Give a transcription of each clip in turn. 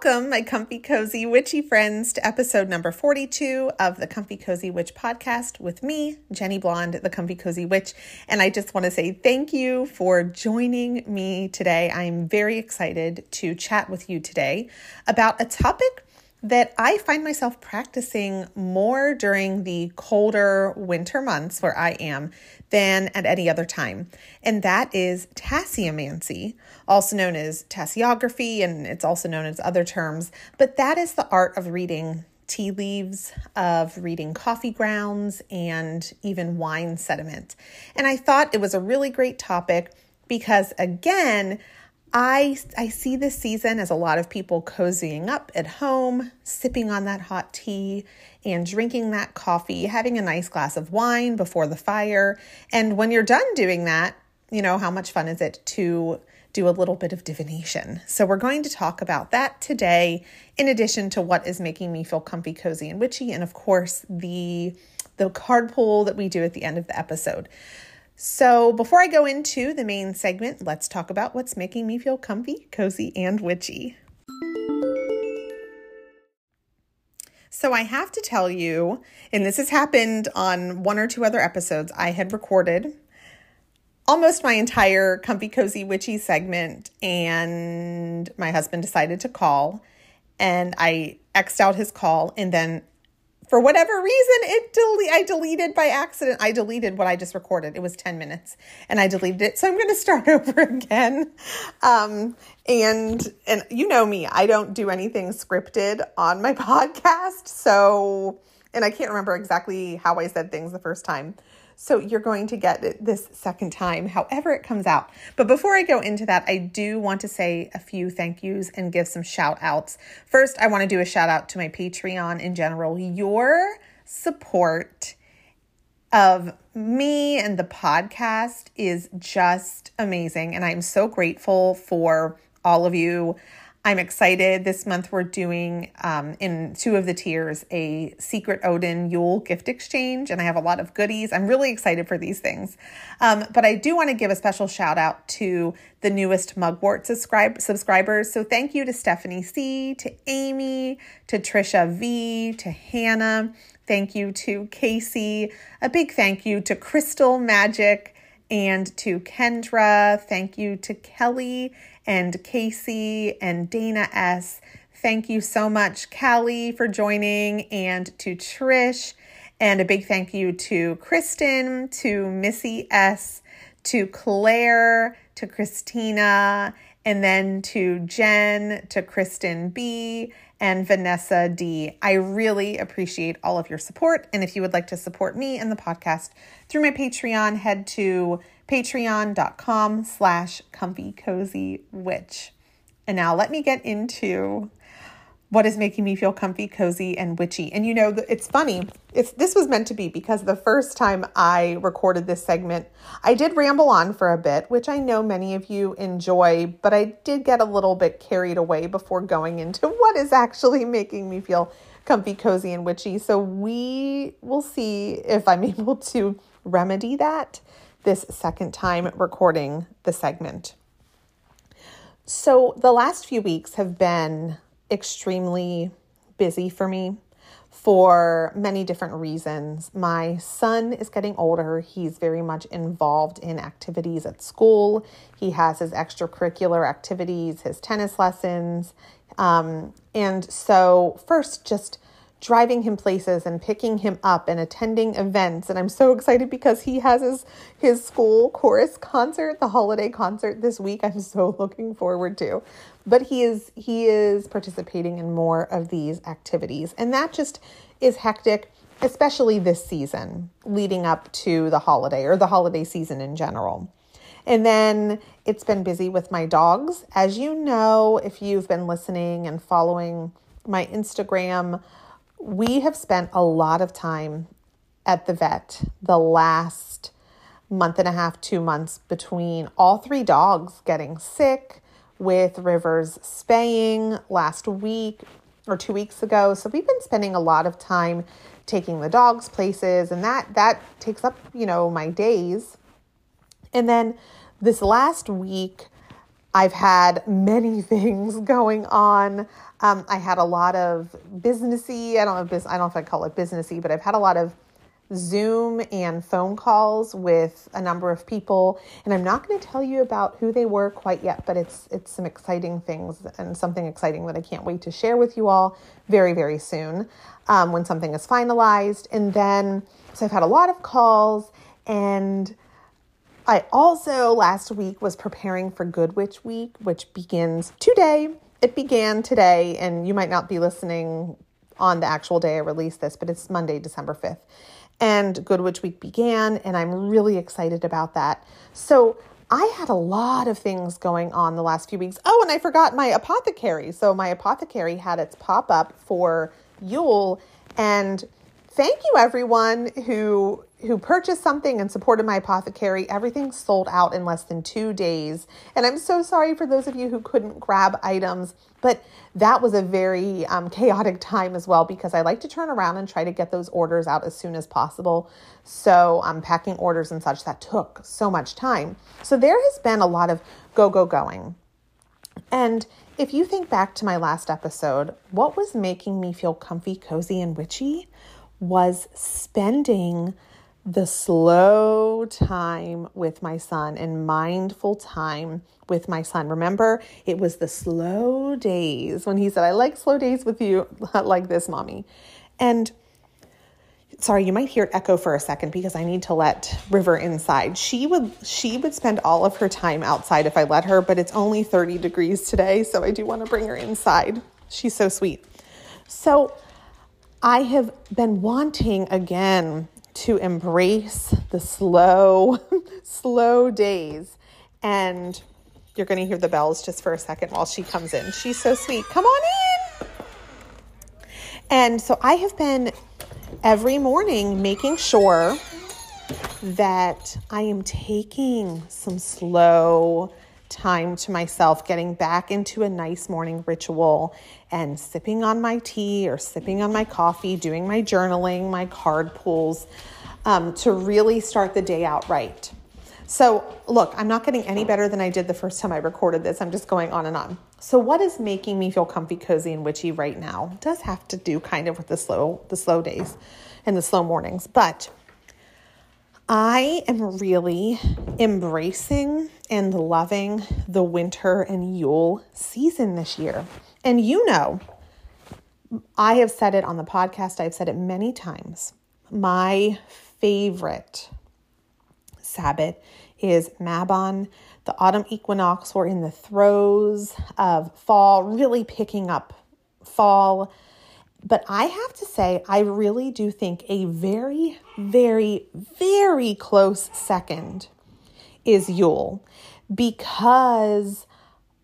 Welcome, my comfy, cozy, witchy friends, to episode number 42 of the Comfy Cozy Witch podcast with me, Jenny Blonde, the Comfy Cozy Witch. And I just want to say thank you for joining me today. I'm very excited to chat with you today about a topic that I find myself practicing more during the colder winter months where I am than at any other time. And that is tasseomancy, also known as tasseography, and it's also known as other terms. But that is the art of reading tea leaves, of reading coffee grounds, and even wine sediment. And I thought it was a really great topic because, again, I, I see this season as a lot of people cozying up at home, sipping on that hot tea and drinking that coffee, having a nice glass of wine before the fire. And when you're done doing that, you know, how much fun is it to do a little bit of divination? So, we're going to talk about that today, in addition to what is making me feel comfy, cozy, and witchy, and of course, the, the card pull that we do at the end of the episode. So, before I go into the main segment, let's talk about what's making me feel comfy, cozy, and witchy. So, I have to tell you, and this has happened on one or two other episodes, I had recorded almost my entire comfy, cozy, witchy segment, and my husband decided to call, and I X'd out his call, and then for whatever reason it delete I deleted by accident. I deleted what I just recorded. It was 10 minutes and I deleted it. So I'm going to start over again. Um and and you know me, I don't do anything scripted on my podcast. So and I can't remember exactly how I said things the first time. So you're going to get it this second time, however it comes out. But before I go into that, I do want to say a few thank yous and give some shout outs. First, I want to do a shout out to my Patreon in general. Your support of me and the podcast is just amazing. And I'm so grateful for all of you. I'm excited. This month we're doing um, in two of the tiers a Secret Odin Yule gift exchange, and I have a lot of goodies. I'm really excited for these things. Um, but I do want to give a special shout out to the newest Mugwort subscribe subscribers. So thank you to Stephanie C, to Amy, to Trisha V, to Hannah. Thank you to Casey. A big thank you to Crystal Magic and to Kendra. Thank you to Kelly and Casey and Dana S. Thank you so much, Callie, for joining, and to Trish. And a big thank you to Kristen, to Missy S, to Claire, to Christina, and then to Jen, to Kristen B, and Vanessa D. I really appreciate all of your support. And if you would like to support me and the podcast through my Patreon, head to patreon.com slash comfy cozy witch. And now let me get into what is making me feel comfy, cozy, and witchy. And you know, it's funny. It's this was meant to be because the first time I recorded this segment, I did ramble on for a bit, which I know many of you enjoy, but I did get a little bit carried away before going into what is actually making me feel comfy, cozy, and witchy. So we will see if I'm able to remedy that this second time recording the segment. So, the last few weeks have been extremely busy for me for many different reasons. My son is getting older. He's very much involved in activities at school. He has his extracurricular activities, his tennis lessons. Um, and so, first, just driving him places and picking him up and attending events. And I'm so excited because he has his his school chorus concert the holiday concert this week. I'm so looking forward to. But he is he is participating in more of these activities. And that just is hectic especially this season leading up to the holiday or the holiday season in general. And then it's been busy with my dogs. As you know if you've been listening and following my Instagram we have spent a lot of time at the vet the last month and a half, two months between all three dogs getting sick, with River's spaying last week or two weeks ago. So we've been spending a lot of time taking the dogs places and that that takes up, you know, my days. And then this last week I've had many things going on. Um, I had a lot of businessy. I don't know. If I don't know if I call it businessy, but I've had a lot of Zoom and phone calls with a number of people, and I'm not going to tell you about who they were quite yet, but it's it's some exciting things and something exciting that I can't wait to share with you all very very soon um, when something is finalized. And then so I've had a lot of calls, and I also last week was preparing for Good Witch Week, which begins today. It began today, and you might not be listening on the actual day I release this, but it's Monday, December 5th and Good Witch Week began, and I'm really excited about that. So I had a lot of things going on the last few weeks. Oh, and I forgot my apothecary. So my apothecary had its pop up for Yule, and thank you everyone who who purchased something and supported my apothecary. Everything sold out in less than two days. And I'm so sorry for those of you who couldn't grab items, but that was a very um, chaotic time as well because I like to turn around and try to get those orders out as soon as possible. So I'm um, packing orders and such that took so much time. So there has been a lot of go, go, going. And if you think back to my last episode, what was making me feel comfy, cozy, and witchy was spending the slow time with my son and mindful time with my son. Remember, it was the slow days when he said, I like slow days with you, like this, mommy. And sorry, you might hear it echo for a second because I need to let River inside. She would she would spend all of her time outside if I let her, but it's only 30 degrees today, so I do want to bring her inside. She's so sweet. So I have been wanting again to embrace the slow, slow days. And you're going to hear the bells just for a second while she comes in. She's so sweet. Come on in. And so I have been every morning making sure that I am taking some slow time to myself, getting back into a nice morning ritual and sipping on my tea or sipping on my coffee, doing my journaling, my card pulls um, to really start the day out right. So, look, I'm not getting any better than I did the first time I recorded this. I'm just going on and on. So, what is making me feel comfy, cozy, and witchy right now it does have to do kind of with the slow, the slow days and the slow mornings. But I am really embracing and loving the winter and Yule season this year. And you know, I have said it on the podcast, I've said it many times. My favorite Sabbath is Mabon. The autumn equinox, we're in the throes of fall, really picking up fall. But I have to say, I really do think a very, very, very close second is Yule because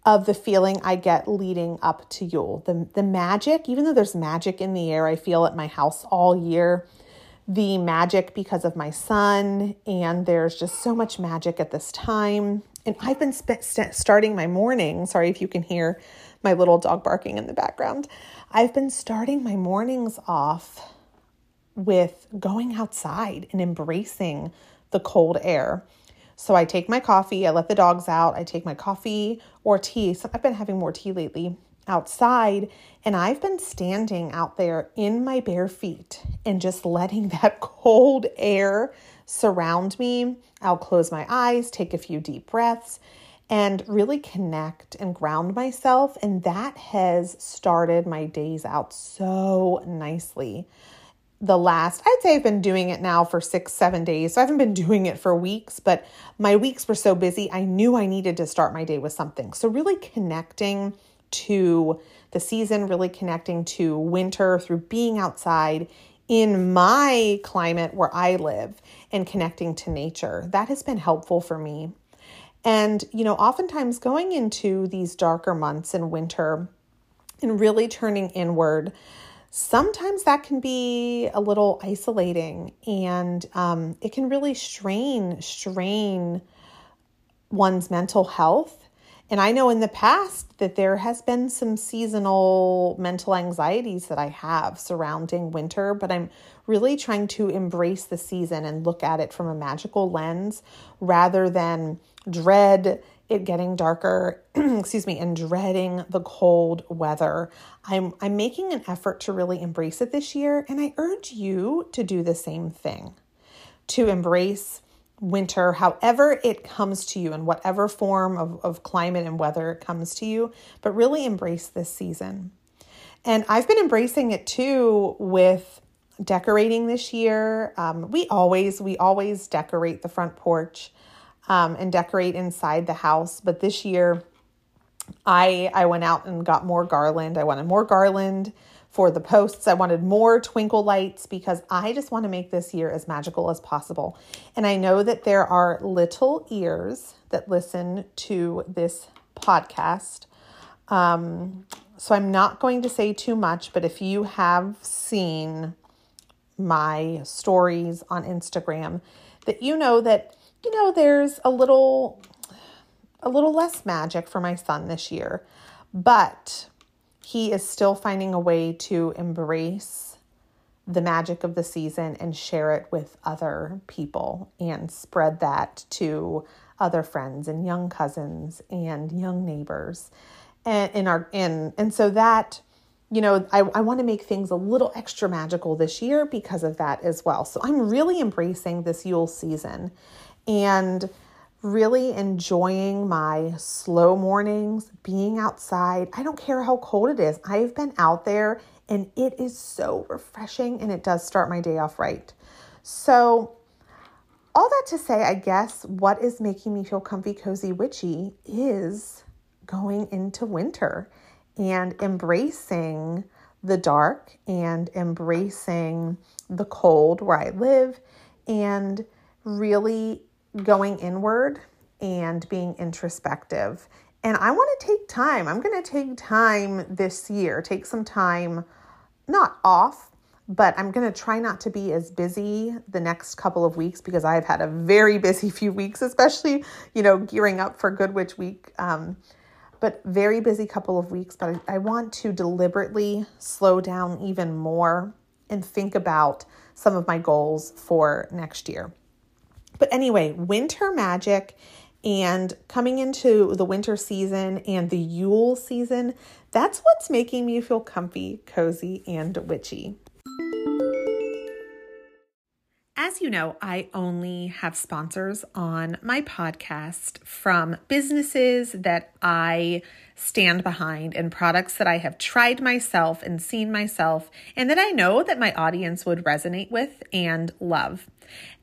of the feeling I get leading up to Yule. The, the magic, even though there's magic in the air, I feel at my house all year. The magic because of my son, and there's just so much magic at this time. And I've been sp- st- starting my morning. Sorry if you can hear my little dog barking in the background. I've been starting my mornings off with going outside and embracing the cold air. So I take my coffee, I let the dogs out, I take my coffee or tea. So I've been having more tea lately outside, and I've been standing out there in my bare feet and just letting that cold air surround me. I'll close my eyes, take a few deep breaths, and really connect and ground myself. And that has started my days out so nicely the last, I'd say I've been doing it now for six, seven days. So I haven't been doing it for weeks, but my weeks were so busy. I knew I needed to start my day with something. So, really connecting to the season, really connecting to winter through being outside in my climate where I live and connecting to nature. That has been helpful for me. And, you know, oftentimes going into these darker months in winter and really turning inward sometimes that can be a little isolating and um, it can really strain strain one's mental health. And i know in the past that there has been some seasonal mental anxieties that i have surrounding winter but i'm really trying to embrace the season and look at it from a magical lens rather than dread it getting darker, excuse me, and dreading the cold weather. I'm I'm making an effort to really embrace it this year, and I urge you to do the same thing. To embrace winter, however it comes to you, in whatever form of, of climate and weather it comes to you, but really embrace this season. And I've been embracing it too with decorating this year. Um, we always we always decorate the front porch um, and decorate inside the house, but this year I I went out and got more garland. I wanted more garland for the posts. I wanted more twinkle lights because I just want to make this year as magical as possible. And I know that there are little ears that listen to this podcast. Um, so I'm not going to say too much, but if you have seen my stories on Instagram, that you know that you know there's a little a little less magic for my son this year. But he is still finding a way to embrace the magic of the season and share it with other people and spread that to other friends and young cousins and young neighbors and in our and and so that you know I, I want to make things a little extra magical this year because of that as well so i'm really embracing this yule season and really enjoying my slow mornings, being outside. I don't care how cold it is. I've been out there and it is so refreshing and it does start my day off right. So, all that to say, I guess what is making me feel comfy, cozy, witchy is going into winter and embracing the dark and embracing the cold where I live and really going inward and being introspective. And I want to take time. I'm going to take time this year, take some time, not off, but I'm going to try not to be as busy the next couple of weeks because I've had a very busy few weeks, especially, you know, gearing up for Good Witch Week. Um, but very busy couple of weeks. But I, I want to deliberately slow down even more and think about some of my goals for next year. But anyway, winter magic and coming into the winter season and the Yule season, that's what's making me feel comfy, cozy, and witchy. As you know, I only have sponsors on my podcast from businesses that I stand behind and products that I have tried myself and seen myself and that I know that my audience would resonate with and love.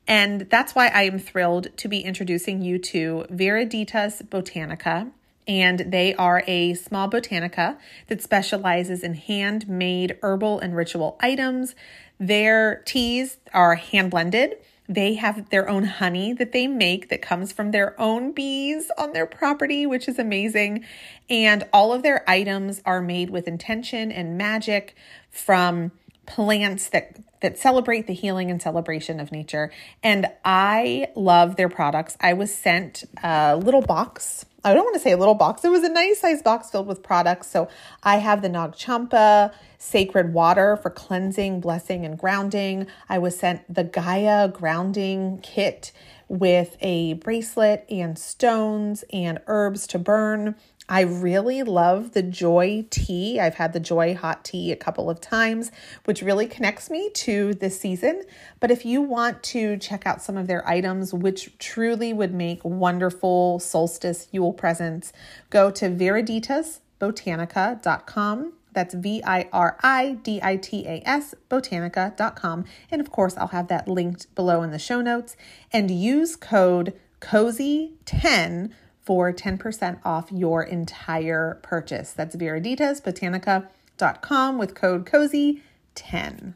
And that's why I am thrilled to be introducing you to Viriditas Botanica. And they are a small botanica that specializes in handmade herbal and ritual items. Their teas are hand blended. They have their own honey that they make that comes from their own bees on their property, which is amazing. And all of their items are made with intention and magic from plants that that celebrate the healing and celebration of nature. And I love their products. I was sent a little box. I don't want to say a little box. It was a nice size box filled with products. So I have the Nag Champa sacred water for cleansing, blessing, and grounding. I was sent the Gaia grounding kit with a bracelet and stones and herbs to burn. I really love the Joy tea. I've had the Joy hot tea a couple of times, which really connects me to this season. But if you want to check out some of their items, which truly would make wonderful solstice Yule presents, go to viriditasbotanica.com. That's V I R I D I T A S botanica.com. And of course, I'll have that linked below in the show notes. And use code COZY10 for 10% off your entire purchase. That's viriditasbotanica.com with code COZY10.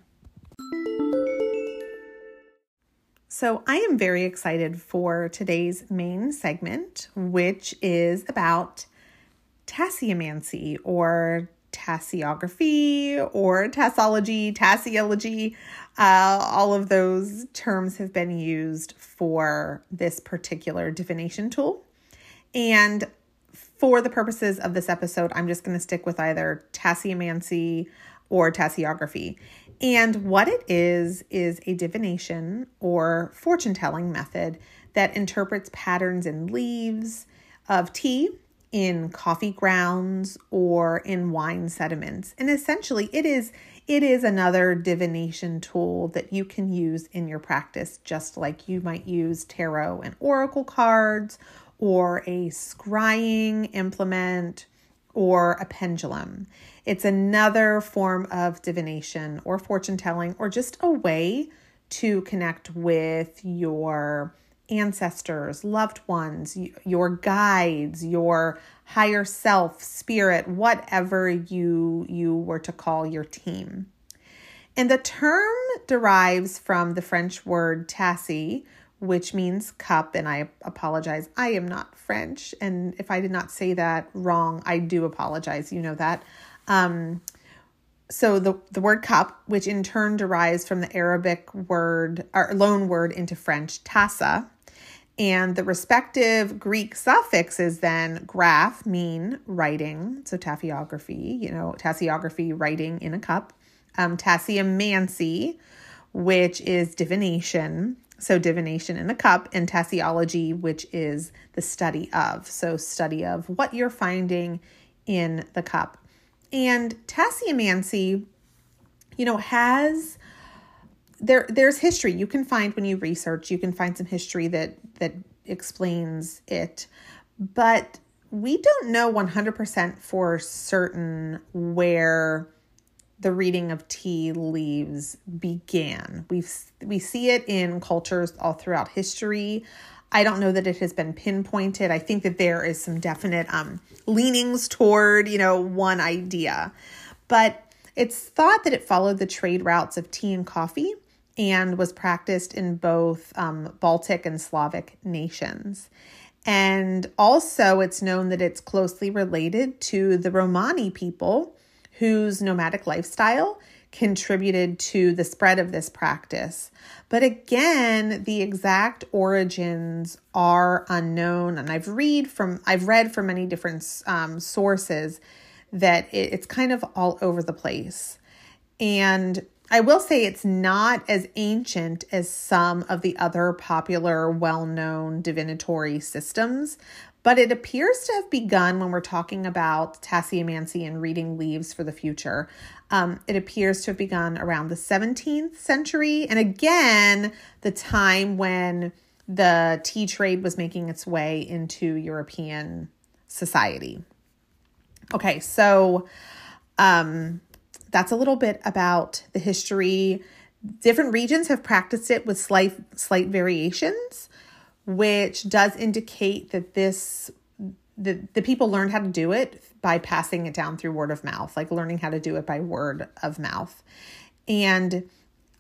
So, I am very excited for today's main segment, which is about tasseomancy or tasseography or tassology, tasseology. Uh, all of those terms have been used for this particular divination tool. And for the purposes of this episode, I'm just going to stick with either tasseomancy or tasseography. And what it is, is a divination or fortune telling method that interprets patterns in leaves, of tea in coffee grounds or in wine sediments. And essentially it is it is another divination tool that you can use in your practice just like you might use tarot and oracle cards or a scrying implement or a pendulum. It's another form of divination or fortune telling or just a way to connect with your ancestors, loved ones, your guides, your higher self, spirit, whatever you you were to call your team. And the term derives from the French word tassi, which means cup. And I apologize, I am not French. And if I did not say that wrong, I do apologize. You know that. Um, so the, the word cup, which in turn derives from the Arabic word or loan word into French, tassa, and the respective Greek suffixes then graph mean writing, so taphiography, you know, tasseography, writing in a cup, um, tasseomancy, which is divination, so divination in a cup, and tasseology, which is the study of, so study of what you're finding in the cup. And tasseomancy, you know, has there there's history. You can find when you research you can find some history that that explains it. But we don't know 100% for certain where the reading of tea leaves began. We we see it in cultures all throughout history. I don't know that it has been pinpointed. I think that there is some definite um, leanings toward you know one idea. But it's thought that it followed the trade routes of tea and coffee and was practiced in both um, Baltic and Slavic nations. And also, it's known that it's closely related to the Romani people whose nomadic lifestyle contributed to the spread of this practice. But again, the exact origins are unknown, and I've read from I've read from many different um, sources that it, it's kind of all over the place. And I will say it's not as ancient as some of the other popular, well known divinatory systems, but it appears to have begun when we're talking about tasseomancy and reading leaves for the future. Um, it appears to have begun around the 17th century, and again, the time when the tea trade was making its way into European society. Okay, so um, that's a little bit about the history. Different regions have practiced it with slight slight variations, which does indicate that this the, the people learned how to do it by passing it down through word of mouth, like learning how to do it by word of mouth. And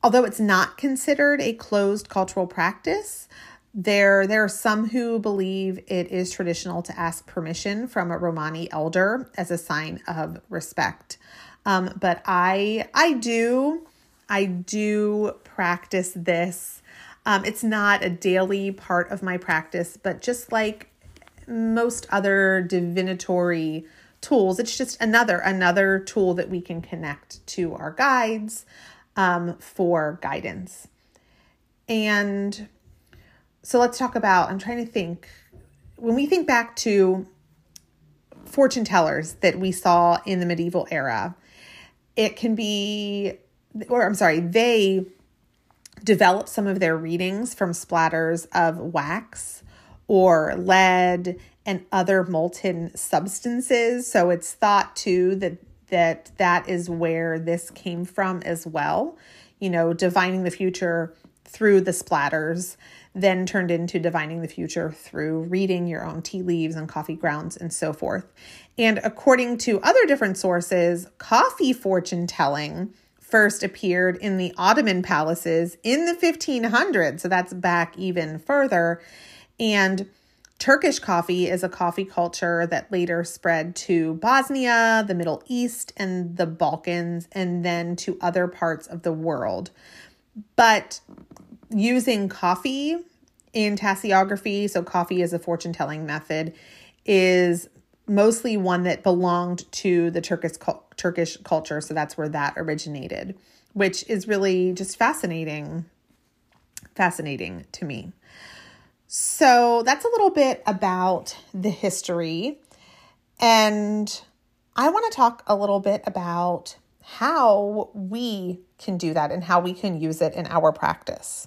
although it's not considered a closed cultural practice, there there are some who believe it is traditional to ask permission from a Romani elder as a sign of respect. Um, but I I do I do practice this. Um, it's not a daily part of my practice, but just like most other divinatory tools, it's just another another tool that we can connect to our guides um, for guidance. And so let's talk about. I'm trying to think when we think back to fortune tellers that we saw in the medieval era it can be, or I'm sorry, they develop some of their readings from splatters of wax or lead and other molten substances. So it's thought too that that that is where this came from as well. You know, divining the future through the splatters then turned into divining the future through reading your own tea leaves and coffee grounds and so forth. And according to other different sources, coffee fortune telling first appeared in the Ottoman palaces in the 1500s. So that's back even further. And Turkish coffee is a coffee culture that later spread to Bosnia, the Middle East, and the Balkans, and then to other parts of the world. But using coffee in tasseography, so coffee is a fortune telling method, is mostly one that belonged to the Turkish Turkish culture, so that's where that originated, which is really just fascinating fascinating to me. So that's a little bit about the history. And I want to talk a little bit about how we can do that and how we can use it in our practice.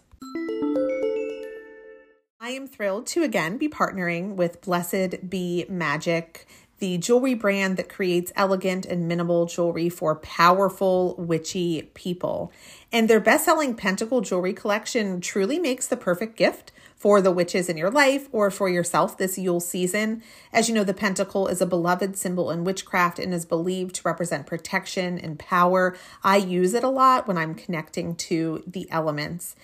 I am thrilled to again be partnering with Blessed Be Magic, the jewelry brand that creates elegant and minimal jewelry for powerful, witchy people. And their best selling Pentacle jewelry collection truly makes the perfect gift for the witches in your life or for yourself this Yule season. As you know, the pentacle is a beloved symbol in witchcraft and is believed to represent protection and power. I use it a lot when I'm connecting to the elements.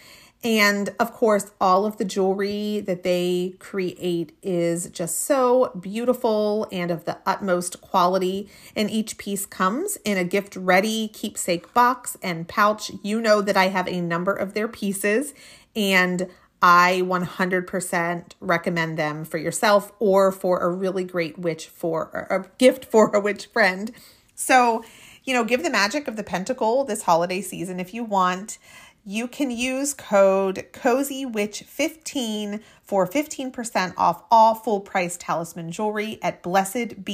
And of course, all of the jewelry that they create is just so beautiful and of the utmost quality. And each piece comes in a gift ready keepsake box and pouch. You know that I have a number of their pieces, and I 100% recommend them for yourself or for a really great witch for a gift for a witch friend. So, you know, give the magic of the pentacle this holiday season if you want. You can use code CozyWitch15 for 15% off all full price talisman jewelry at Blessed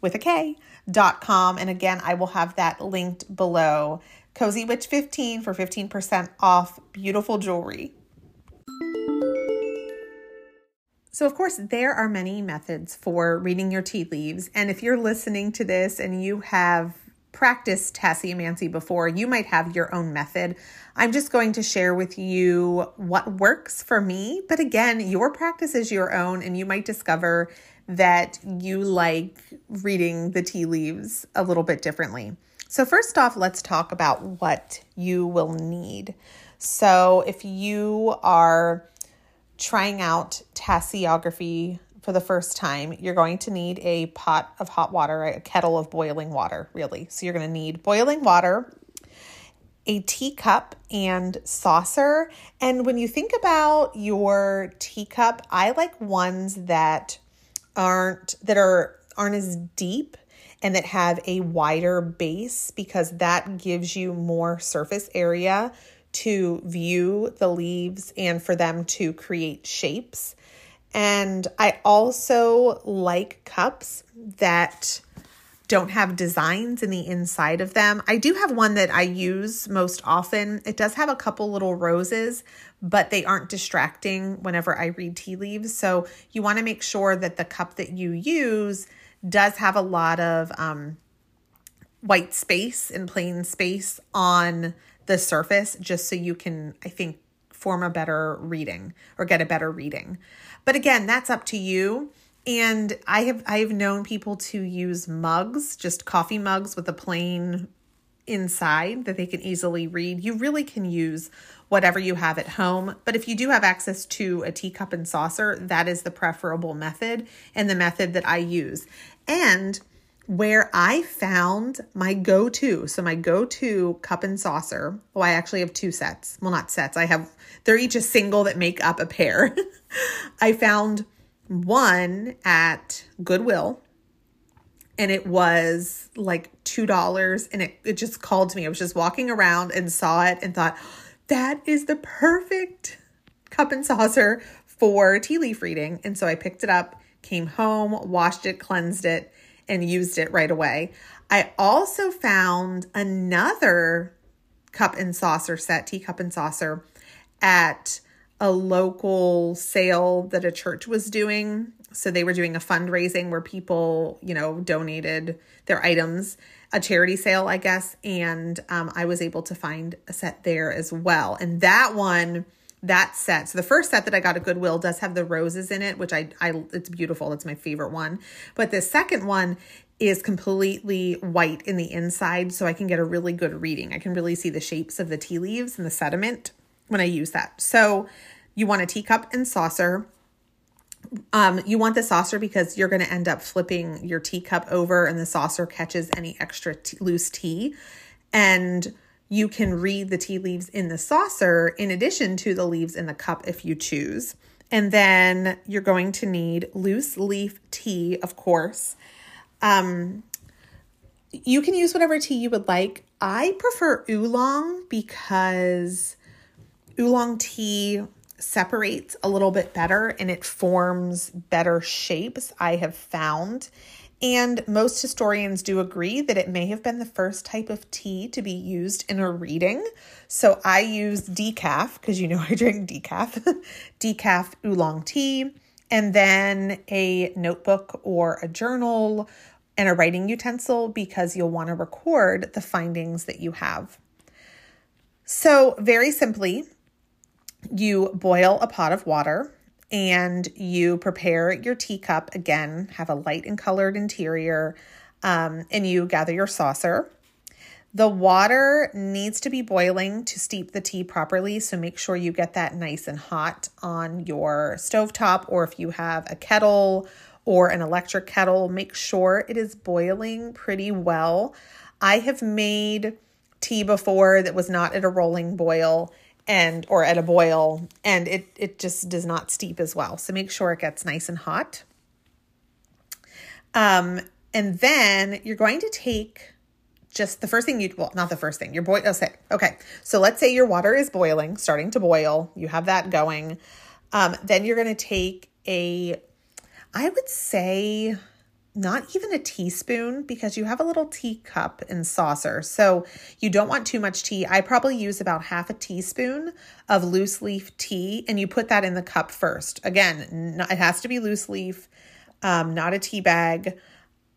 with a K dot com. And again, I will have that linked below. Cozy Witch 15 for 15% off beautiful jewelry. So, of course, there are many methods for reading your tea leaves. And if you're listening to this and you have practiced tasseomancy before, you might have your own method. I'm just going to share with you what works for me. But again, your practice is your own, and you might discover that you like reading the tea leaves a little bit differently. So, first off, let's talk about what you will need. So, if you are trying out tasseography for the first time, you're going to need a pot of hot water, a kettle of boiling water, really. So you're going to need boiling water, a teacup and saucer. And when you think about your teacup, I like ones that aren't that are aren't as deep and that have a wider base because that gives you more surface area to view the leaves and for them to create shapes. And I also like cups that don't have designs in the inside of them. I do have one that I use most often. It does have a couple little roses, but they aren't distracting whenever I read tea leaves. So you want to make sure that the cup that you use does have a lot of um, white space and plain space on the surface just so you can, I think, form a better reading or get a better reading. But again, that's up to you. And I have I have known people to use mugs, just coffee mugs with a plain inside that they can easily read. You really can use whatever you have at home, but if you do have access to a teacup and saucer, that is the preferable method and the method that I use. And where I found my go to. So, my go to cup and saucer. Oh, I actually have two sets. Well, not sets. I have, they're each a single that make up a pair. I found one at Goodwill and it was like $2 and it, it just called to me. I was just walking around and saw it and thought, that is the perfect cup and saucer for tea leaf reading. And so I picked it up, came home, washed it, cleansed it and used it right away. I also found another cup and saucer set, teacup and saucer, at a local sale that a church was doing. So they were doing a fundraising where people, you know, donated their items, a charity sale, I guess. And um, I was able to find a set there as well. And that one, that set. So the first set that I got at Goodwill does have the roses in it, which I, I it's beautiful. It's my favorite one. But the second one is completely white in the inside, so I can get a really good reading. I can really see the shapes of the tea leaves and the sediment when I use that. So you want a teacup and saucer. Um, you want the saucer because you're going to end up flipping your teacup over and the saucer catches any extra t- loose tea. And you can read the tea leaves in the saucer in addition to the leaves in the cup if you choose. And then you're going to need loose leaf tea, of course. Um, you can use whatever tea you would like. I prefer oolong because oolong tea separates a little bit better and it forms better shapes, I have found. And most historians do agree that it may have been the first type of tea to be used in a reading. So I use decaf because you know I drink decaf, decaf oolong tea, and then a notebook or a journal and a writing utensil because you'll want to record the findings that you have. So, very simply, you boil a pot of water and you prepare your teacup again, have a light and colored interior, um, and you gather your saucer. The water needs to be boiling to steep the tea properly, so make sure you get that nice and hot on your stovetop, or if you have a kettle or an electric kettle, make sure it is boiling pretty well. I have made tea before that was not at a rolling boil and or at a boil and it it just does not steep as well. So make sure it gets nice and hot. Um and then you're going to take just the first thing you well not the first thing. Your boil oh say okay. So let's say your water is boiling, starting to boil. You have that going. Um then you're going to take a I would say not even a teaspoon because you have a little teacup and saucer. So you don't want too much tea. I probably use about half a teaspoon of loose leaf tea and you put that in the cup first. Again, it has to be loose leaf, um, not a tea bag.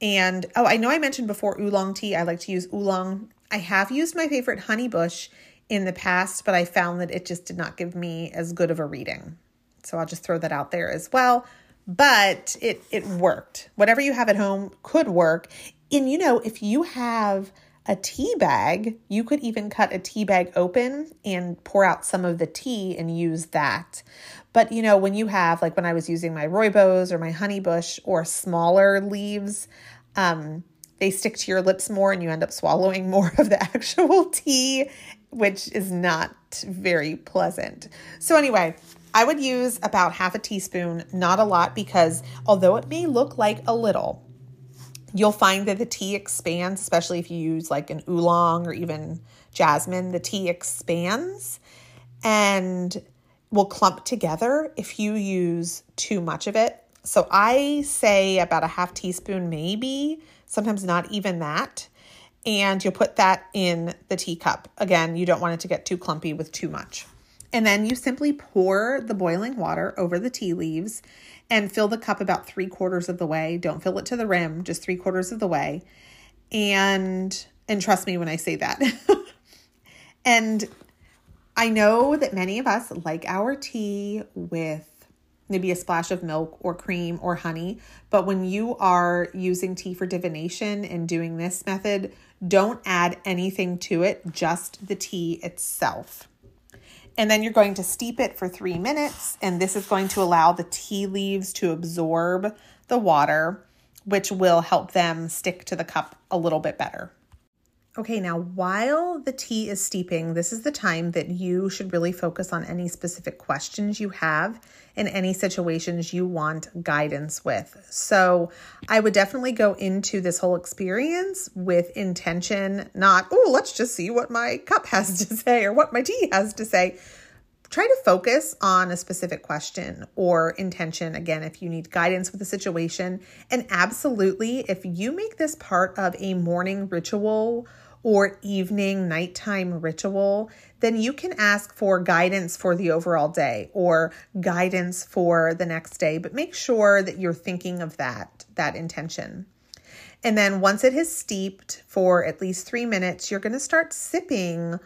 And oh, I know I mentioned before oolong tea. I like to use oolong. I have used my favorite honey bush in the past, but I found that it just did not give me as good of a reading. So I'll just throw that out there as well but it it worked. Whatever you have at home could work. And you know, if you have a tea bag, you could even cut a tea bag open and pour out some of the tea and use that. But you know, when you have like when I was using my rooibos or my honeybush or smaller leaves, um, they stick to your lips more and you end up swallowing more of the actual tea, which is not very pleasant. So anyway, I would use about half a teaspoon, not a lot, because although it may look like a little, you'll find that the tea expands, especially if you use like an oolong or even jasmine. The tea expands and will clump together if you use too much of it. So I say about a half teaspoon, maybe, sometimes not even that. And you'll put that in the teacup. Again, you don't want it to get too clumpy with too much. And then you simply pour the boiling water over the tea leaves and fill the cup about three quarters of the way. Don't fill it to the rim, just three quarters of the way. And and trust me when I say that. and I know that many of us like our tea with maybe a splash of milk or cream or honey. But when you are using tea for divination and doing this method, don't add anything to it, just the tea itself. And then you're going to steep it for three minutes. And this is going to allow the tea leaves to absorb the water, which will help them stick to the cup a little bit better. Okay, now while the tea is steeping, this is the time that you should really focus on any specific questions you have in any situations you want guidance with. So I would definitely go into this whole experience with intention, not, oh, let's just see what my cup has to say or what my tea has to say try to focus on a specific question or intention again if you need guidance with a situation and absolutely if you make this part of a morning ritual or evening nighttime ritual, then you can ask for guidance for the overall day or guidance for the next day, but make sure that you're thinking of that that intention. And then once it has steeped for at least 3 minutes, you're going to start sipping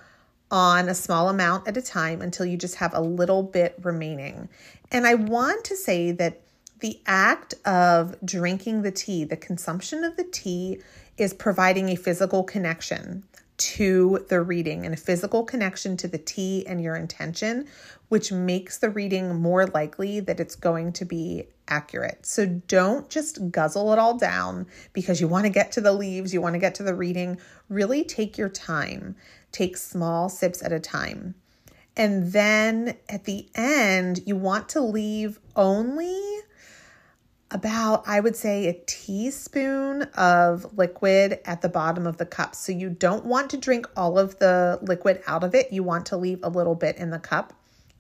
on a small amount at a time until you just have a little bit remaining. And I want to say that the act of drinking the tea, the consumption of the tea, is providing a physical connection to the reading and a physical connection to the tea and your intention, which makes the reading more likely that it's going to be accurate. So don't just guzzle it all down because you want to get to the leaves, you want to get to the reading. Really take your time, take small sips at a time. And then at the end, you want to leave only about, I would say, a teaspoon of liquid at the bottom of the cup. So you don't want to drink all of the liquid out of it. You want to leave a little bit in the cup.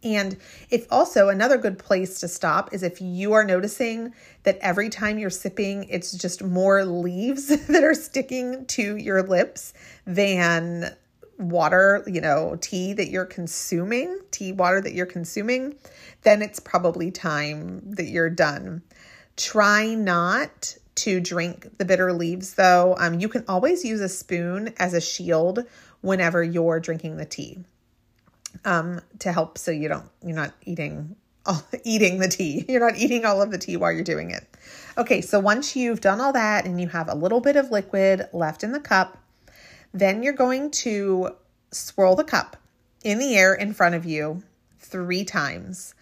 And if also another good place to stop is if you are noticing that every time you're sipping, it's just more leaves that are sticking to your lips than water, you know, tea that you're consuming, tea water that you're consuming, then it's probably time that you're done. Try not to drink the bitter leaves though. Um, you can always use a spoon as a shield whenever you're drinking the tea um, to help so you don't you're not eating all, eating the tea. You're not eating all of the tea while you're doing it. Okay, so once you've done all that and you have a little bit of liquid left in the cup, then you're going to swirl the cup in the air in front of you three times.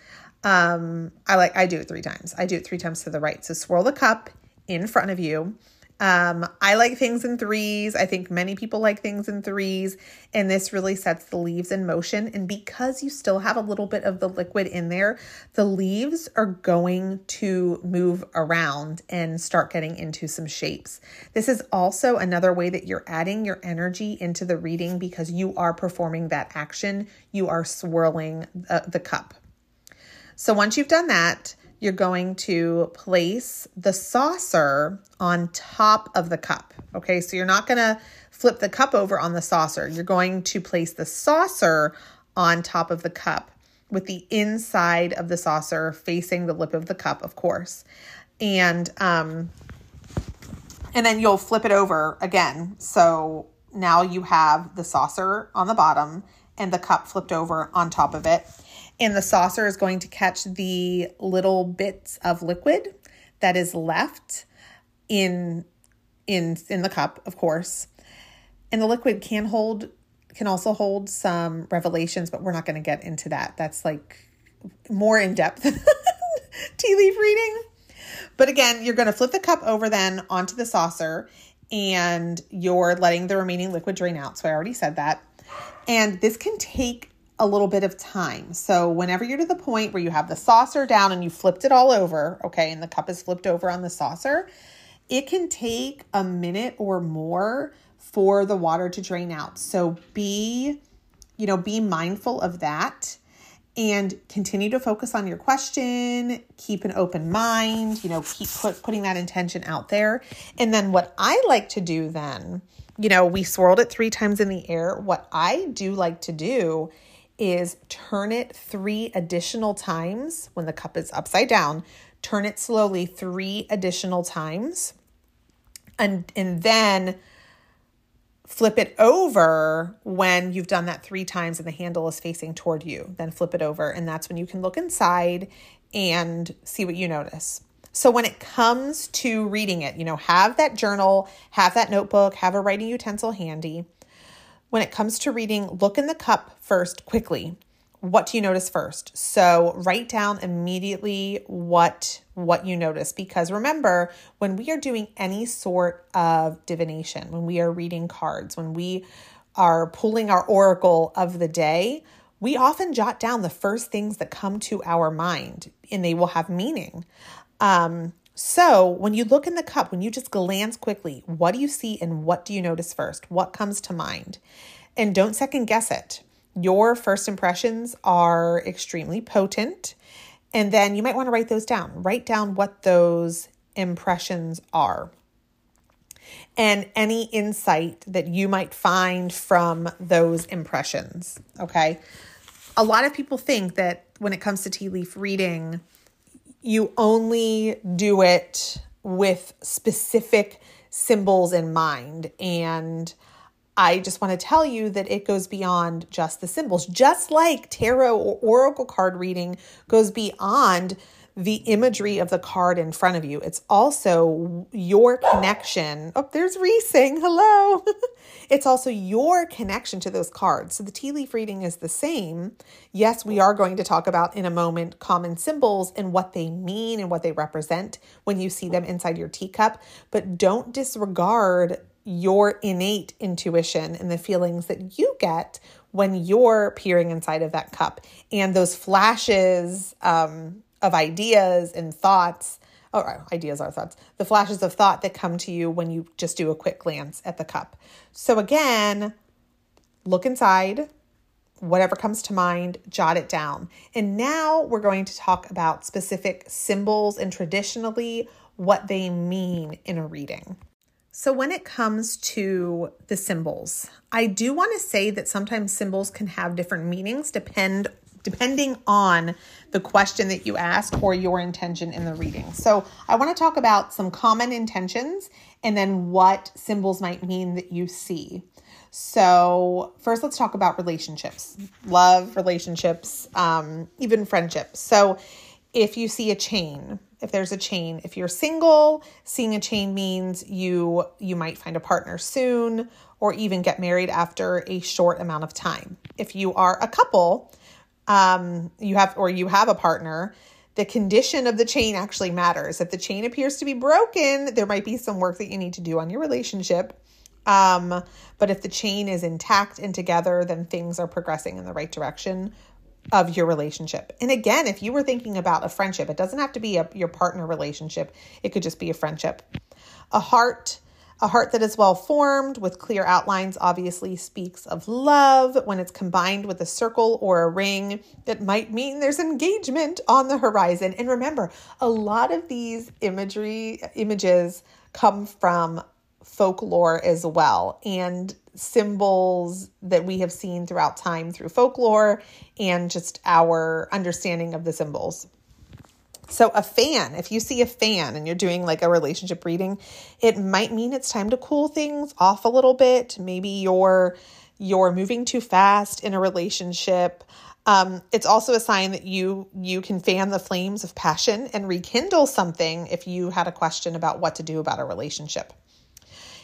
Um, I like I do it three times. I do it three times to the right. So swirl the cup in front of you um, I like things in threes. I think many people like things in threes, and this really sets the leaves in motion. And because you still have a little bit of the liquid in there, the leaves are going to move around and start getting into some shapes. This is also another way that you're adding your energy into the reading because you are performing that action. You are swirling the, the cup. So once you've done that, you're going to place the saucer on top of the cup. Okay, so you're not going to flip the cup over on the saucer. You're going to place the saucer on top of the cup with the inside of the saucer facing the lip of the cup, of course. And um and then you'll flip it over again. So now you have the saucer on the bottom and the cup flipped over on top of it and the saucer is going to catch the little bits of liquid that is left in in in the cup of course. And the liquid can hold can also hold some revelations but we're not going to get into that. That's like more in depth tea leaf reading. But again you're going to flip the cup over then onto the saucer and you're letting the remaining liquid drain out. So i already said that. And this can take a little bit of time. So, whenever you're to the point where you have the saucer down and you flipped it all over, okay, and the cup is flipped over on the saucer, it can take a minute or more for the water to drain out. So, be, you know, be mindful of that and continue to focus on your question, keep an open mind, you know, keep put, putting that intention out there. And then what I like to do then, you know, we swirled it 3 times in the air. What I do like to do is turn it three additional times when the cup is upside down. Turn it slowly three additional times. And, and then flip it over when you've done that three times and the handle is facing toward you. Then flip it over. And that's when you can look inside and see what you notice. So when it comes to reading it, you know, have that journal, have that notebook, have a writing utensil handy when it comes to reading, look in the cup first quickly. What do you notice first? So write down immediately what what you notice because remember when we are doing any sort of divination, when we are reading cards, when we are pulling our oracle of the day, we often jot down the first things that come to our mind and they will have meaning. Um, so, when you look in the cup, when you just glance quickly, what do you see and what do you notice first? What comes to mind? And don't second guess it. Your first impressions are extremely potent. And then you might want to write those down. Write down what those impressions are and any insight that you might find from those impressions. Okay. A lot of people think that when it comes to tea leaf reading, you only do it with specific symbols in mind. And I just want to tell you that it goes beyond just the symbols, just like tarot or oracle card reading goes beyond the imagery of the card in front of you. It's also your connection. Oh, there's Reese saying hello. it's also your connection to those cards. So the tea leaf reading is the same. Yes, we are going to talk about in a moment common symbols and what they mean and what they represent when you see them inside your teacup, but don't disregard your innate intuition and the feelings that you get when you're peering inside of that cup and those flashes um, of ideas and thoughts or uh, ideas are thoughts, the flashes of thought that come to you when you just do a quick glance at the cup. So, again, look inside, whatever comes to mind, jot it down. And now we're going to talk about specific symbols and traditionally what they mean in a reading. So, when it comes to the symbols, I do want to say that sometimes symbols can have different meanings depend depending on the question that you ask or your intention in the reading. So, I want to talk about some common intentions and then what symbols might mean that you see. So, first, let's talk about relationships love, relationships, um, even friendships. So, if you see a chain, if there's a chain, if you're single, seeing a chain means you you might find a partner soon or even get married after a short amount of time. If you are a couple, um, you have or you have a partner, the condition of the chain actually matters. If the chain appears to be broken, there might be some work that you need to do on your relationship. Um, but if the chain is intact and together, then things are progressing in the right direction of your relationship. And again, if you were thinking about a friendship, it doesn't have to be a, your partner relationship, it could just be a friendship. A heart, a heart that is well formed with clear outlines obviously speaks of love. When it's combined with a circle or a ring, it might mean there's engagement on the horizon. And remember, a lot of these imagery images come from folklore as well and symbols that we have seen throughout time through folklore and just our understanding of the symbols. So, a fan, if you see a fan and you're doing like a relationship reading, it might mean it's time to cool things off a little bit. Maybe you're you're moving too fast in a relationship. Um, it's also a sign that you you can fan the flames of passion and rekindle something if you had a question about what to do about a relationship.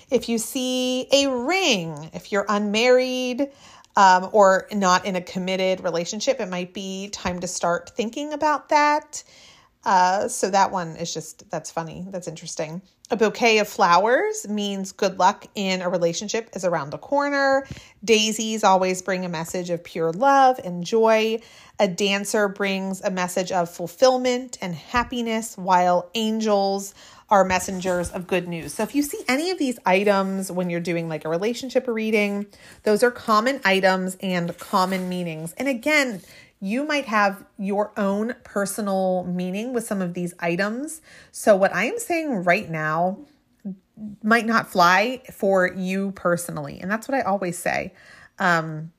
If you see a ring, if you're unmarried um, or not in a committed relationship, it might be time to start thinking about that. Uh, so that one is just, that's funny. That's interesting. A bouquet of flowers means good luck in a relationship is around the corner. Daisies always bring a message of pure love and joy. A dancer brings a message of fulfillment and happiness, while angels are messengers of good news. So if you see any of these items when you're doing like a relationship reading, those are common items and common meanings. And again, you might have your own personal meaning with some of these items. So what I am saying right now might not fly for you personally. And that's what I always say. Um,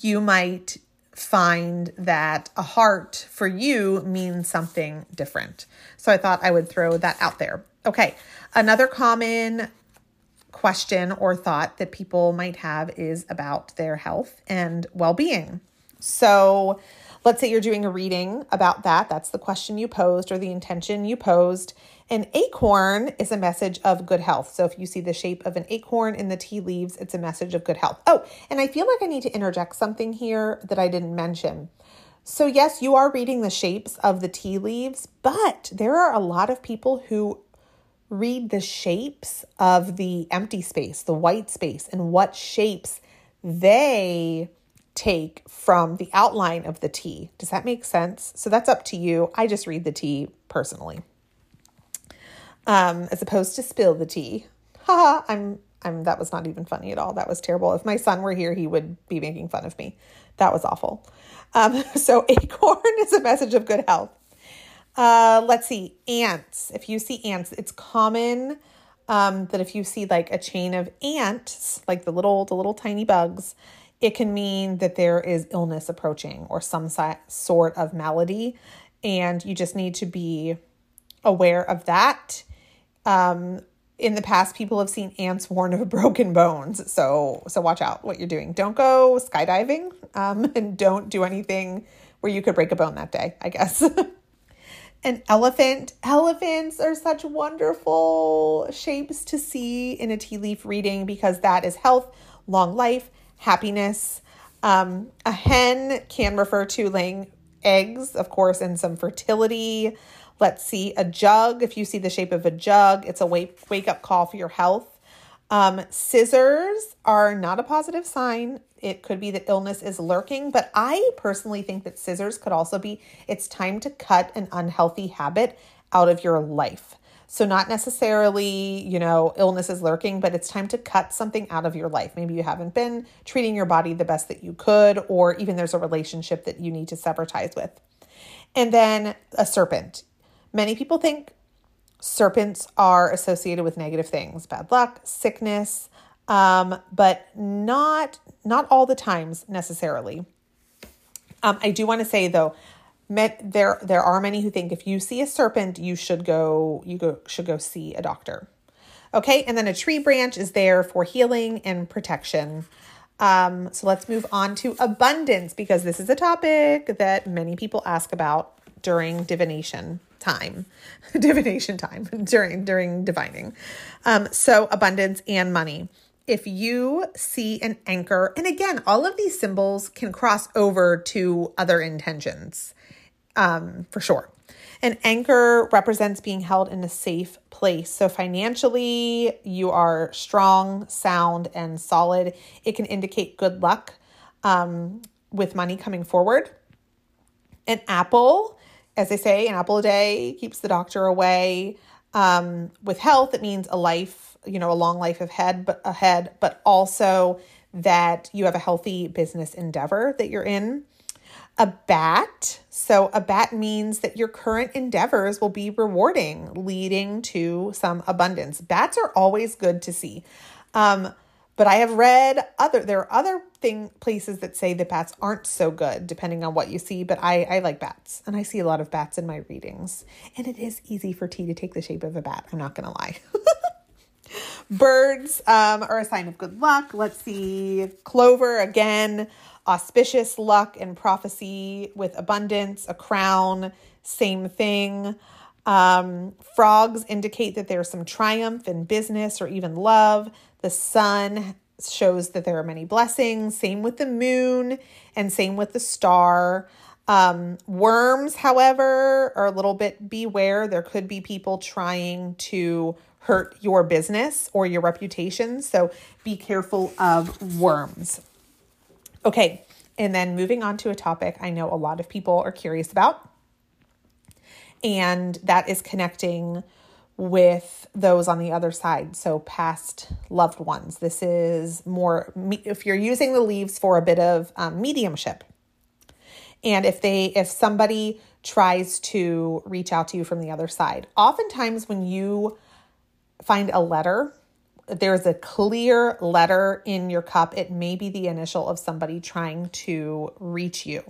you might find that a heart for you means something different. So I thought I would throw that out there. Okay, another common question or thought that people might have is about their health and well being. So let's say you're doing a reading about that. That's the question you posed or the intention you posed. An acorn is a message of good health. So if you see the shape of an acorn in the tea leaves, it's a message of good health. Oh, and I feel like I need to interject something here that I didn't mention. So, yes, you are reading the shapes of the tea leaves, but there are a lot of people who read the shapes of the empty space, the white space, and what shapes they take from the outline of the tea. Does that make sense? So, that's up to you. I just read the tea personally um, as opposed to spill the tea. Haha, I'm I'm that was not even funny at all. That was terrible. If my son were here, he would be making fun of me. That was awful. Um, so acorn is a message of good health. Uh, let's see, ants. If you see ants, it's common um, that if you see like a chain of ants, like the little the little tiny bugs, it can mean that there is illness approaching or some si- sort of malady, and you just need to be aware of that um, in the past, people have seen ants warn of broken bones. So, so watch out what you're doing. Don't go skydiving, um, and don't do anything where you could break a bone that day. I guess. An elephant. Elephants are such wonderful shapes to see in a tea leaf reading because that is health, long life, happiness. Um, a hen can refer to laying eggs, of course, and some fertility. Let's see, a jug. If you see the shape of a jug, it's a wake, wake up call for your health. Um, scissors are not a positive sign. It could be that illness is lurking, but I personally think that scissors could also be it's time to cut an unhealthy habit out of your life. So, not necessarily, you know, illness is lurking, but it's time to cut something out of your life. Maybe you haven't been treating your body the best that you could, or even there's a relationship that you need to sever ties with. And then a serpent. Many people think serpents are associated with negative things, bad luck, sickness, um, but not not all the times necessarily. Um, I do want to say though, met, there there are many who think if you see a serpent, you should go you go should go see a doctor. Okay, and then a tree branch is there for healing and protection. Um, so let's move on to abundance because this is a topic that many people ask about during divination time, divination time during during divining. Um, so abundance and money if you see an anchor, and again, all of these symbols can cross over to other intentions um, for sure. An anchor represents being held in a safe place. So, financially, you are strong, sound, and solid. It can indicate good luck um, with money coming forward. An apple, as they say, an apple a day keeps the doctor away. Um, with health, it means a life you know, a long life ahead, but ahead, but also that you have a healthy business endeavor that you're in. A bat. So, a bat means that your current endeavors will be rewarding, leading to some abundance. Bats are always good to see. Um, but I have read other there are other thing places that say that bats aren't so good depending on what you see, but I I like bats and I see a lot of bats in my readings. And it is easy for tea to take the shape of a bat, I'm not going to lie. Birds um, are a sign of good luck. Let's see. Clover, again, auspicious luck and prophecy with abundance. A crown, same thing. Um, frogs indicate that there's some triumph in business or even love. The sun shows that there are many blessings. Same with the moon and same with the star. Um, worms, however, are a little bit beware. There could be people trying to hurt your business or your reputation. So be careful of worms. Okay, and then moving on to a topic I know a lot of people are curious about, and that is connecting with those on the other side. So, past loved ones. This is more if you're using the leaves for a bit of um, mediumship. And if they, if somebody tries to reach out to you from the other side, oftentimes when you find a letter. There's a clear letter in your cup. It may be the initial of somebody trying to reach you.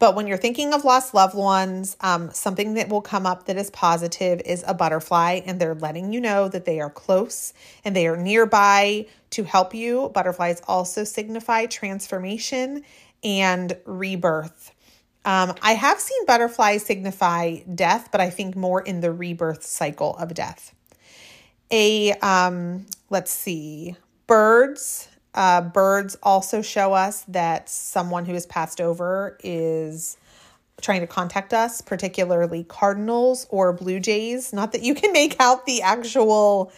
But when you're thinking of lost loved ones, um, something that will come up that is positive is a butterfly, and they're letting you know that they are close and they are nearby to help you. Butterflies also signify transformation and rebirth. Um, I have seen butterflies signify death, but I think more in the rebirth cycle of death a um, let's see, birds. Uh, birds also show us that someone who has passed over is trying to contact us, particularly cardinals or blue jays. Not that you can make out the actual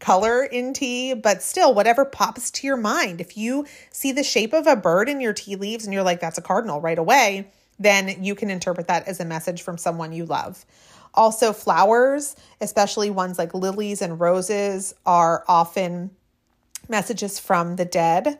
color in tea, but still, whatever pops to your mind. If you see the shape of a bird in your tea leaves and you're like, that's a cardinal right away, then you can interpret that as a message from someone you love. Also, flowers, especially ones like lilies and roses, are often messages from the dead.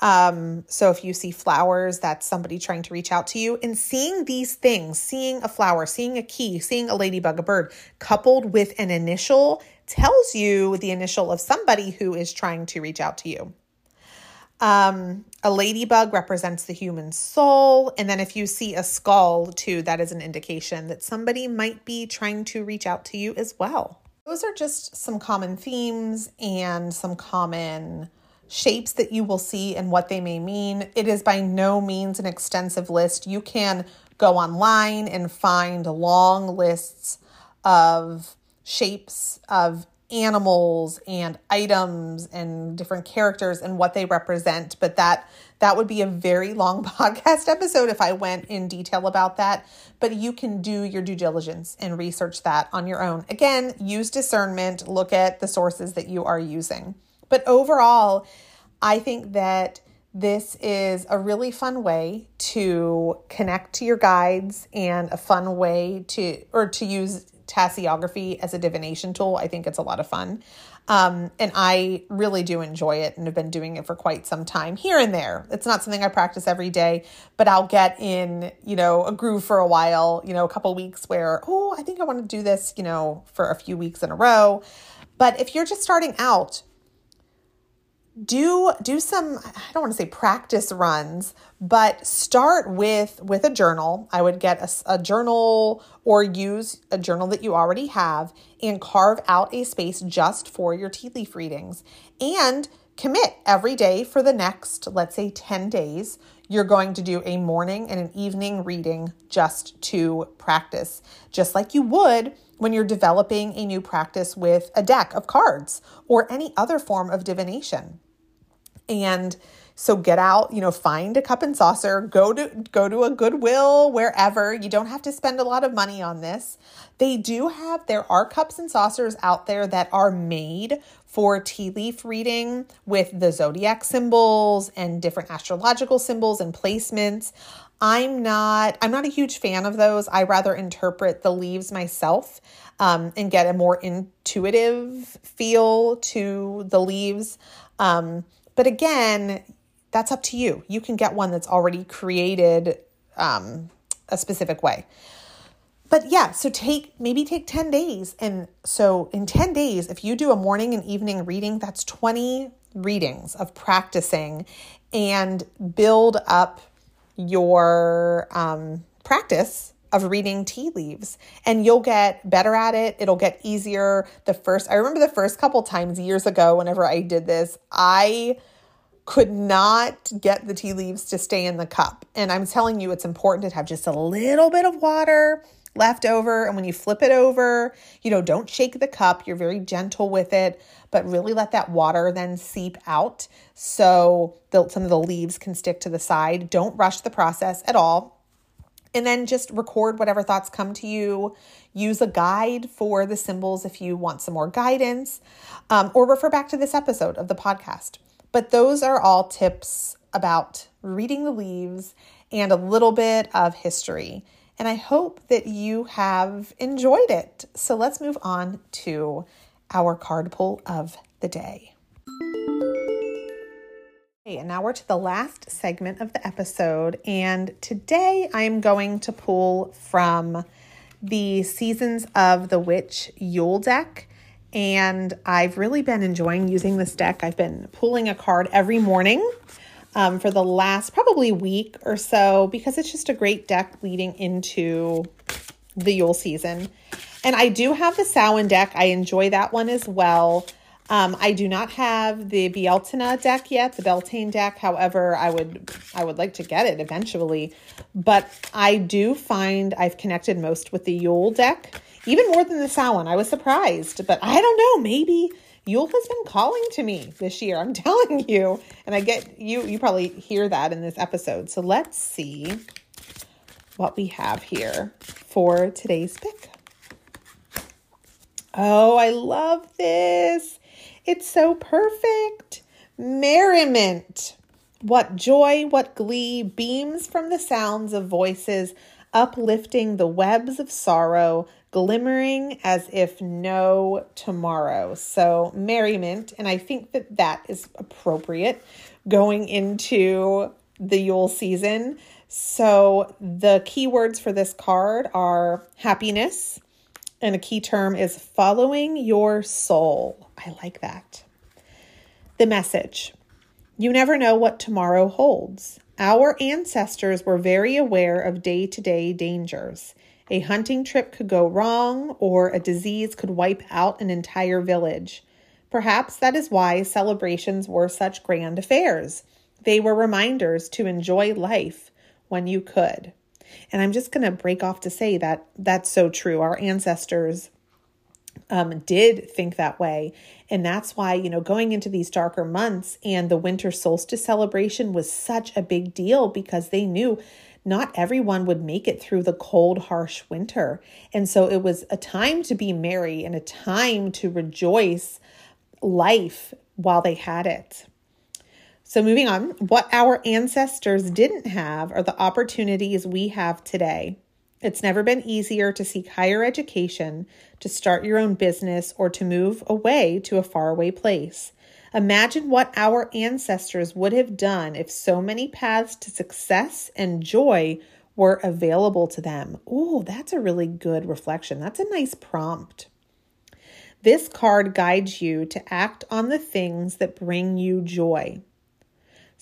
Um, so if you see flowers, that's somebody trying to reach out to you. And seeing these things, seeing a flower, seeing a key, seeing a ladybug, a bird, coupled with an initial tells you the initial of somebody who is trying to reach out to you. Um, a ladybug represents the human soul. And then if you see a skull, too, that is an indication that somebody might be trying to reach out to you as well. Those are just some common themes and some common shapes that you will see and what they may mean. It is by no means an extensive list. You can go online and find long lists of shapes of animals and items and different characters and what they represent. But that that would be a very long podcast episode if I went in detail about that. But you can do your due diligence and research that on your own. Again use discernment. Look at the sources that you are using. But overall I think that this is a really fun way to connect to your guides and a fun way to or to use tasseography as a divination tool. I think it's a lot of fun. Um, and I really do enjoy it and have been doing it for quite some time here and there. It's not something I practice every day, but I'll get in, you know, a groove for a while, you know, a couple weeks where, oh, I think I want to do this, you know, for a few weeks in a row. But if you're just starting out, do do some i don't want to say practice runs but start with with a journal i would get a, a, journal or use a journal that you already have and carve out a space just for your tea leaf readings and commit every day for the next let's say 10 days you're going to do a morning and an evening reading just to practice just like you would when you're developing a new practice with a deck of cards or any other form of divination. And so get out, you know, find a cup and saucer, go to go to a Goodwill wherever. You don't have to spend a lot of money on this. They do have there are cups and saucers out there that are made for tea leaf reading with the zodiac symbols and different astrological symbols and placements. I'm not I'm not a huge fan of those. I rather interpret the leaves myself um, and get a more intuitive feel to the leaves. Um, but again, that's up to you. You can get one that's already created um, a specific way. But yeah, so take maybe take 10 days. And so in 10 days, if you do a morning and evening reading, that's 20 readings of practicing and build up your um, practice of reading tea leaves and you'll get better at it. It'll get easier. The first, I remember the first couple times years ago, whenever I did this, I could not get the tea leaves to stay in the cup. And I'm telling you, it's important to have just a little bit of water left over. And when you flip it over, you know, don't shake the cup. You're very gentle with it, but really let that water then seep out so the, some of the leaves can stick to the side. Don't rush the process at all. And then just record whatever thoughts come to you. Use a guide for the symbols if you want some more guidance, um, or refer back to this episode of the podcast. But those are all tips about reading the leaves and a little bit of history. And I hope that you have enjoyed it. So let's move on to our card pull of the day. And now we're to the last segment of the episode. And today I am going to pull from the Seasons of the Witch Yule deck. And I've really been enjoying using this deck. I've been pulling a card every morning um, for the last probably week or so because it's just a great deck leading into the Yule season. And I do have the Samhain deck. I enjoy that one as well. Um, I do not have the Bealtaine deck yet, the Beltane deck. However, I would I would like to get it eventually. But I do find I've connected most with the Yule deck, even more than the Samhain. I was surprised, but I don't know. Maybe Yule has been calling to me this year. I'm telling you. And I get you, you probably hear that in this episode. So let's see what we have here for today's pick. Oh, I love this. It's so perfect. Merriment. What joy, what glee beams from the sounds of voices uplifting the webs of sorrow glimmering as if no tomorrow. So, merriment, and I think that that is appropriate going into the Yule season. So, the keywords for this card are happiness, and a key term is following your soul. I like that. The message you never know what tomorrow holds. Our ancestors were very aware of day to day dangers. A hunting trip could go wrong, or a disease could wipe out an entire village. Perhaps that is why celebrations were such grand affairs. They were reminders to enjoy life when you could. And I'm just going to break off to say that that's so true. Our ancestors um, did think that way. And that's why, you know, going into these darker months and the winter solstice celebration was such a big deal because they knew not everyone would make it through the cold, harsh winter. And so it was a time to be merry and a time to rejoice life while they had it. So, moving on, what our ancestors didn't have are the opportunities we have today. It's never been easier to seek higher education, to start your own business, or to move away to a faraway place. Imagine what our ancestors would have done if so many paths to success and joy were available to them. Oh, that's a really good reflection. That's a nice prompt. This card guides you to act on the things that bring you joy.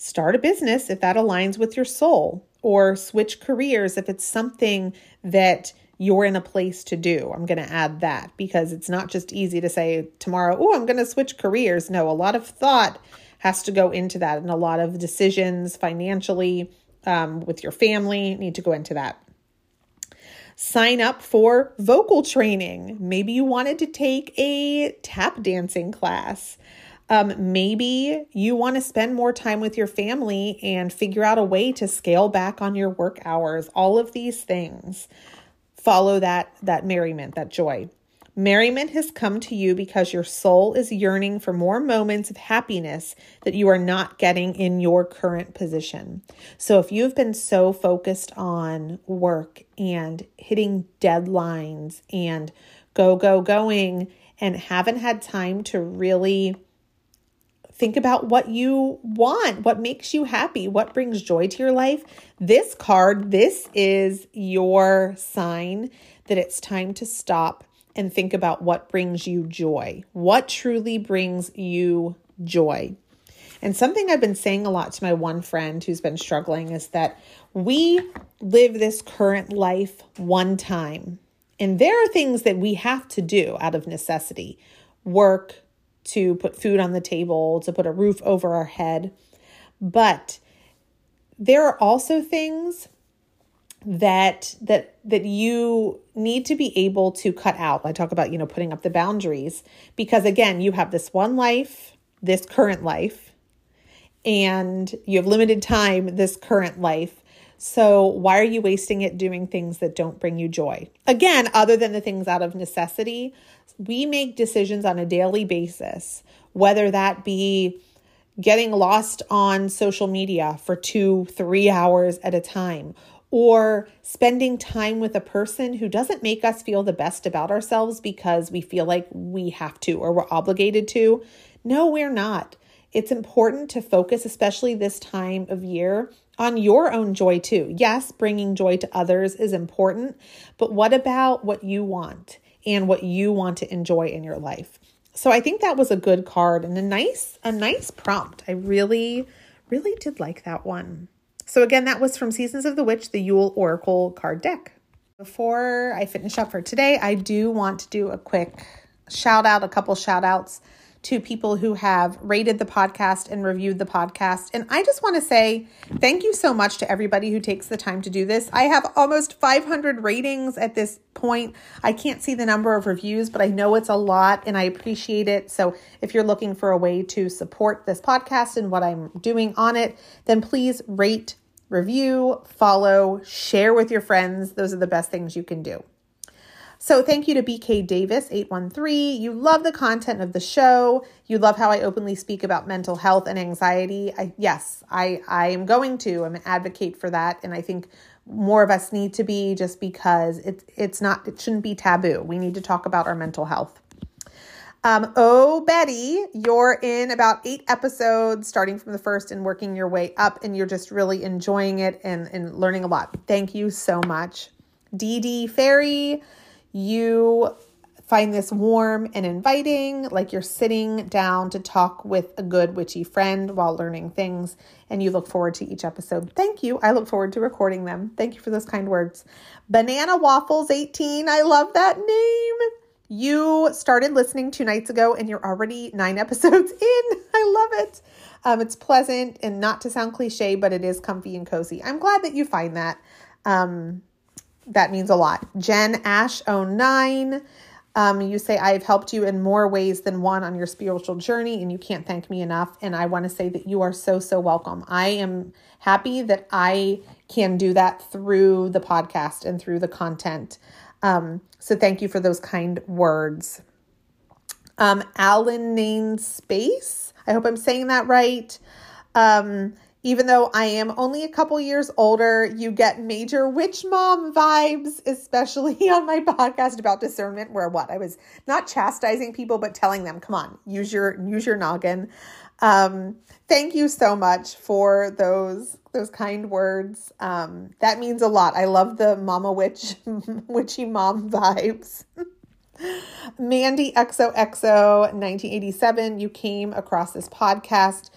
Start a business if that aligns with your soul, or switch careers if it's something that you're in a place to do. I'm going to add that because it's not just easy to say tomorrow, oh, I'm going to switch careers. No, a lot of thought has to go into that, and a lot of decisions financially um, with your family need to go into that. Sign up for vocal training. Maybe you wanted to take a tap dancing class. Um, maybe you want to spend more time with your family and figure out a way to scale back on your work hours. All of these things follow that that merriment, that joy. Merriment has come to you because your soul is yearning for more moments of happiness that you are not getting in your current position. So, if you've been so focused on work and hitting deadlines and go, go, going, and haven't had time to really Think about what you want, what makes you happy, what brings joy to your life. This card, this is your sign that it's time to stop and think about what brings you joy. What truly brings you joy? And something I've been saying a lot to my one friend who's been struggling is that we live this current life one time. And there are things that we have to do out of necessity work, to put food on the table, to put a roof over our head. But there are also things that that that you need to be able to cut out. I talk about, you know, putting up the boundaries because again, you have this one life, this current life, and you have limited time this current life. So, why are you wasting it doing things that don't bring you joy? Again, other than the things out of necessity, we make decisions on a daily basis, whether that be getting lost on social media for two, three hours at a time, or spending time with a person who doesn't make us feel the best about ourselves because we feel like we have to or we're obligated to. No, we're not. It's important to focus, especially this time of year, on your own joy too. Yes, bringing joy to others is important, but what about what you want? and what you want to enjoy in your life. So I think that was a good card and a nice a nice prompt. I really really did like that one. So again, that was from Seasons of the Witch, the Yule Oracle card deck. Before I finish up for today, I do want to do a quick shout out, a couple shout outs to people who have rated the podcast and reviewed the podcast. And I just want to say thank you so much to everybody who takes the time to do this. I have almost 500 ratings at this point. I can't see the number of reviews, but I know it's a lot and I appreciate it. So if you're looking for a way to support this podcast and what I'm doing on it, then please rate, review, follow, share with your friends. Those are the best things you can do. So thank you to BK Davis 813. You love the content of the show. You love how I openly speak about mental health and anxiety. I, yes, I I am going to. I'm an advocate for that and I think more of us need to be just because it's it's not it shouldn't be taboo. We need to talk about our mental health. Um, oh, Betty, you're in about eight episodes, starting from the first and working your way up, and you're just really enjoying it and, and learning a lot. Thank you so much. DD Fairy, you find this warm and inviting, like you're sitting down to talk with a good witchy friend while learning things, and you look forward to each episode. Thank you. I look forward to recording them. Thank you for those kind words. Banana Waffles 18, I love that name. You started listening two nights ago and you're already nine episodes in. I love it. Um, it's pleasant and not to sound cliche, but it is comfy and cozy. I'm glad that you find that. Um, that means a lot. Jen Ash 09. Um, you say, I've helped you in more ways than one on your spiritual journey, and you can't thank me enough. And I want to say that you are so, so welcome. I am happy that I can do that through the podcast and through the content. Um, so thank you for those kind words. Um, Alan Nain Space, I hope I'm saying that right. Um, Even though I am only a couple years older, you get major witch mom vibes, especially on my podcast about discernment, where what I was not chastising people, but telling them, come on, use your use your noggin. Um, thank you so much for those those kind words. Um, that means a lot. I love the mama witch witchy mom vibes. Mandy XOXO 1987, you came across this podcast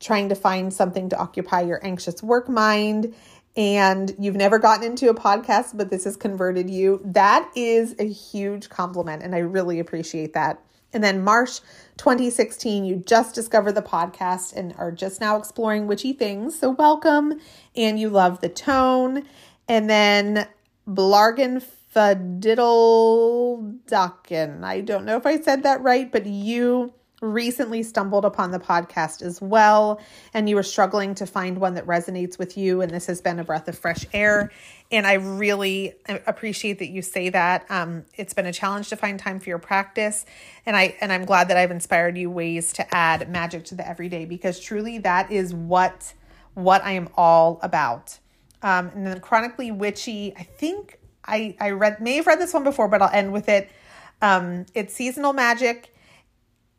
trying to find something to occupy your anxious work mind and you've never gotten into a podcast, but this has converted you. That is a huge compliment, and I really appreciate that. And then March 2016, you just discovered the podcast and are just now exploring witchy things. So welcome, and you love the tone. And then Blargan Fadiddle Duckin, I don't know if I said that right, but you recently stumbled upon the podcast as well and you were struggling to find one that resonates with you and this has been a breath of fresh air. And i really appreciate that you say that. Um, it's been a challenge to find time for your practice and i and i'm glad that i've inspired you ways to add magic to the everyday because truly that is what what i am all about. Um, and then chronically witchy i think i i read may have read this one before but i'll end with it. Um, it's seasonal magic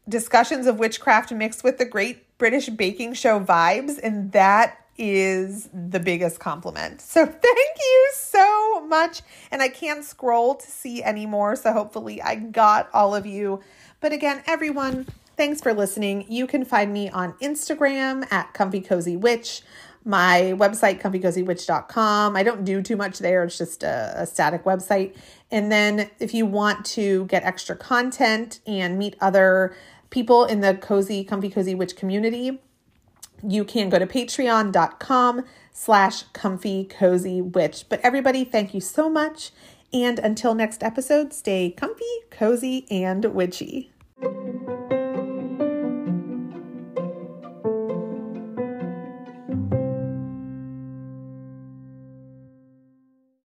discussions of witchcraft mixed with the great British baking show vibes. And that is the biggest compliment. So thank you so much. And I can't scroll to see anymore. So hopefully I got all of you. But again, everyone, thanks for listening. You can find me on Instagram at Comfy Cozy Witch. My website, comfycozywitch.com. I don't do too much there. It's just a, a static website. And then if you want to get extra content and meet other people in the cozy, comfy, cozy witch community, you can go to patreon.com slash comfy cozy witch. But everybody, thank you so much. And until next episode, stay comfy, cozy, and witchy.